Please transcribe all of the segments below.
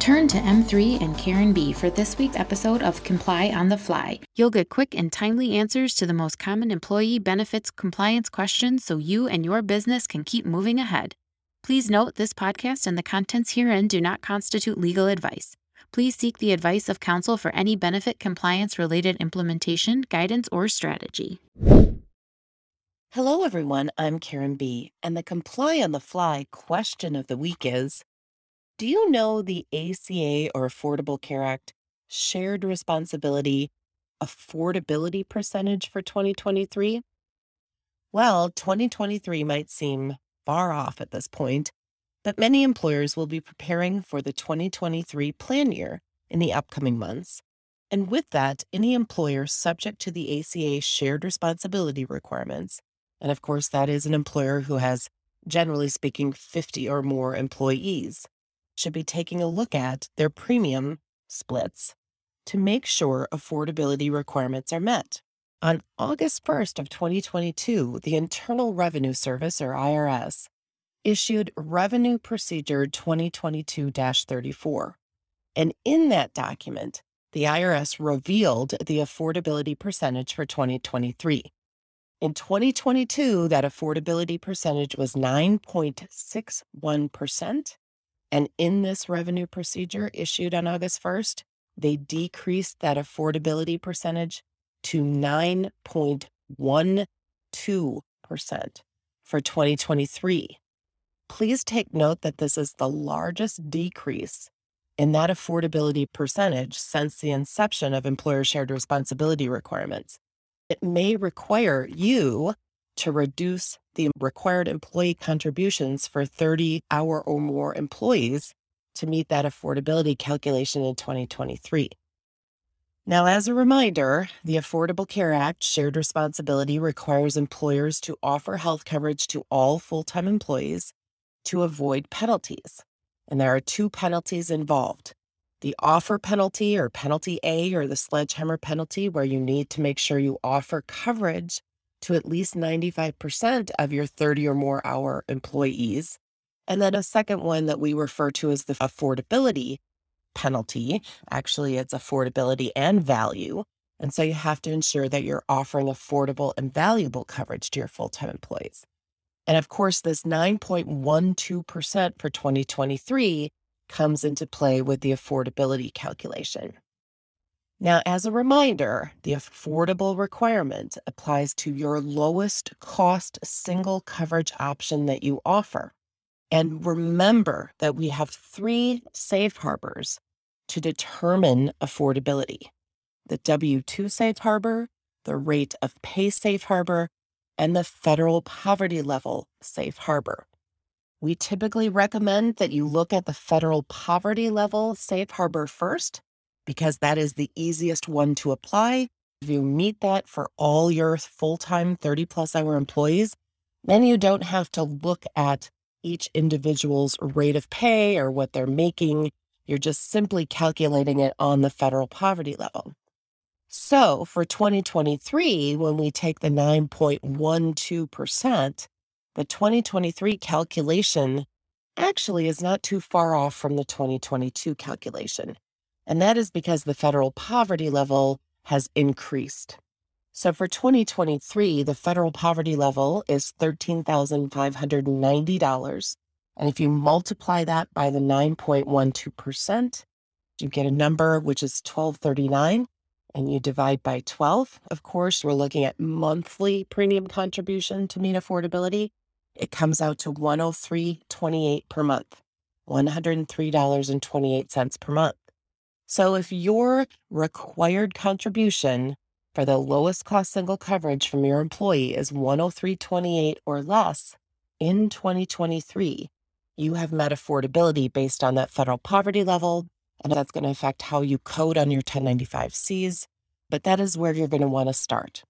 Turn to M3 and Karen B for this week's episode of Comply on the Fly. You'll get quick and timely answers to the most common employee benefits compliance questions so you and your business can keep moving ahead. Please note this podcast and the contents herein do not constitute legal advice. Please seek the advice of counsel for any benefit compliance related implementation, guidance, or strategy. Hello, everyone. I'm Karen B. And the Comply on the Fly question of the week is Do you know the ACA or Affordable Care Act shared responsibility affordability percentage for 2023? Well, 2023 might seem far off at this point, but many employers will be preparing for the 2023 plan year in the upcoming months. And with that, any employer subject to the ACA shared responsibility requirements, and of course, that is an employer who has, generally speaking, 50 or more employees, should be taking a look at their premium splits to make sure affordability requirements are met. On August 1st of 2022, the Internal Revenue Service or IRS issued Revenue Procedure 2022-34. And in that document, the IRS revealed the affordability percentage for 2023. In 2022, that affordability percentage was 9.61%. And in this revenue procedure issued on August 1st, they decreased that affordability percentage to 9.12% for 2023. Please take note that this is the largest decrease in that affordability percentage since the inception of employer shared responsibility requirements. It may require you to reduce the required employee contributions for 30 hour or more employees to meet that affordability calculation in 2023. Now, as a reminder, the Affordable Care Act shared responsibility requires employers to offer health coverage to all full time employees to avoid penalties. And there are two penalties involved the offer penalty or penalty A or the sledgehammer penalty, where you need to make sure you offer coverage to at least 95% of your 30 or more hour employees. And then a second one that we refer to as the affordability penalty. Actually, it's affordability and value. And so you have to ensure that you're offering affordable and valuable coverage to your full time employees. And of course, this 9.12% for 2023 comes into play with the affordability calculation. Now, as a reminder, the affordable requirement applies to your lowest cost single coverage option that you offer. And remember that we have three safe harbors to determine affordability the W 2 safe harbor, the rate of pay safe harbor, and the federal poverty level safe harbor. We typically recommend that you look at the federal poverty level safe harbor first because that is the easiest one to apply. If you meet that for all your full time 30 plus hour employees, then you don't have to look at each individual's rate of pay or what they're making. You're just simply calculating it on the federal poverty level. So for 2023, when we take the 9.12%, the 2023 calculation actually is not too far off from the 2022 calculation. And that is because the federal poverty level has increased. So for 2023, the federal poverty level is $13,590. And if you multiply that by the 9.12%, you get a number which is 1239 and you divide by 12, of course, we're looking at monthly premium contribution to meet affordability. It comes out to 103.28 per month, $103.28 per month. So if your required contribution for the lowest cost single coverage from your employee is 103.28 or less in 2023, you have met affordability based on that federal poverty level and that's going to affect how you code on your 1095Cs. But that is where you're going to want to start.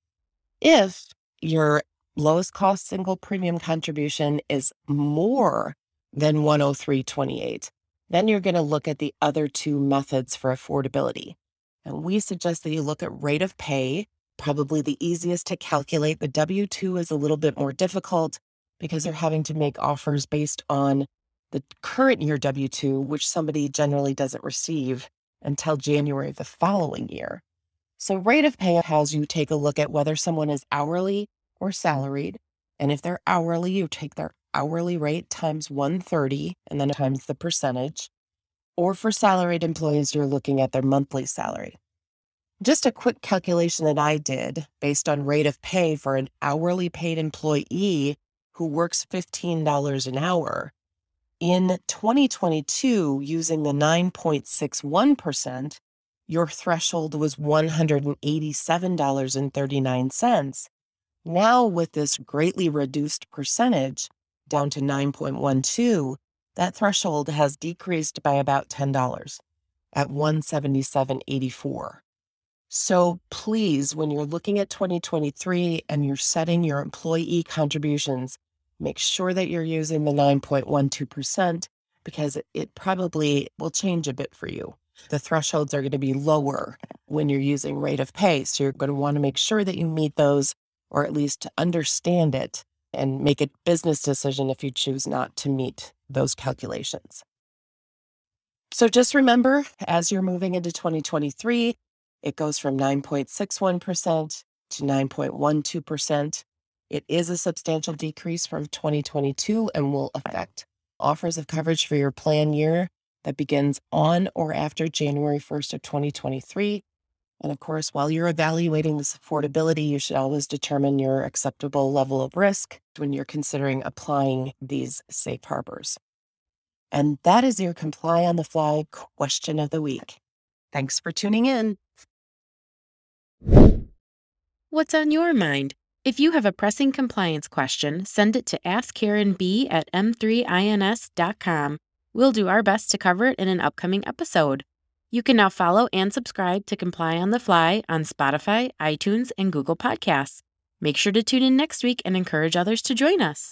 If your lowest cost single premium contribution is more than 103.28, then you're going to look at the other two methods for affordability. And we suggest that you look at rate of pay, probably the easiest to calculate. The W 2 is a little bit more difficult because they're having to make offers based on the current year W 2, which somebody generally doesn't receive until January of the following year. So, rate of pay has you take a look at whether someone is hourly or salaried. And if they're hourly, you take their hourly rate times 130 and then times the percentage. Or for salaried employees, you're looking at their monthly salary. Just a quick calculation that I did based on rate of pay for an hourly paid employee who works $15 an hour. In 2022, using the 9.61%, your threshold was $187.39. Now, with this greatly reduced percentage down to 9.12, that threshold has decreased by about $10 at 177.84. So please, when you're looking at 2023 and you're setting your employee contributions, make sure that you're using the 9.12% because it probably will change a bit for you. The thresholds are going to be lower when you're using rate of pay. So you're going to want to make sure that you meet those or at least understand it and make a business decision if you choose not to meet those calculations. So just remember, as you're moving into 2023, it goes from 9.61% to 9.12%. It is a substantial decrease from 2022 and will affect offers of coverage for your plan year that begins on or after January 1st of 2023. And of course, while you're evaluating this affordability, you should always determine your acceptable level of risk when you're considering applying these safe harbors. And that is your comply on the fly question of the week. Thanks for tuning in. What's on your mind? If you have a pressing compliance question, send it to AskKarenB at m3ins.com. We'll do our best to cover it in an upcoming episode. You can now follow and subscribe to Comply on the Fly on Spotify, iTunes, and Google Podcasts. Make sure to tune in next week and encourage others to join us.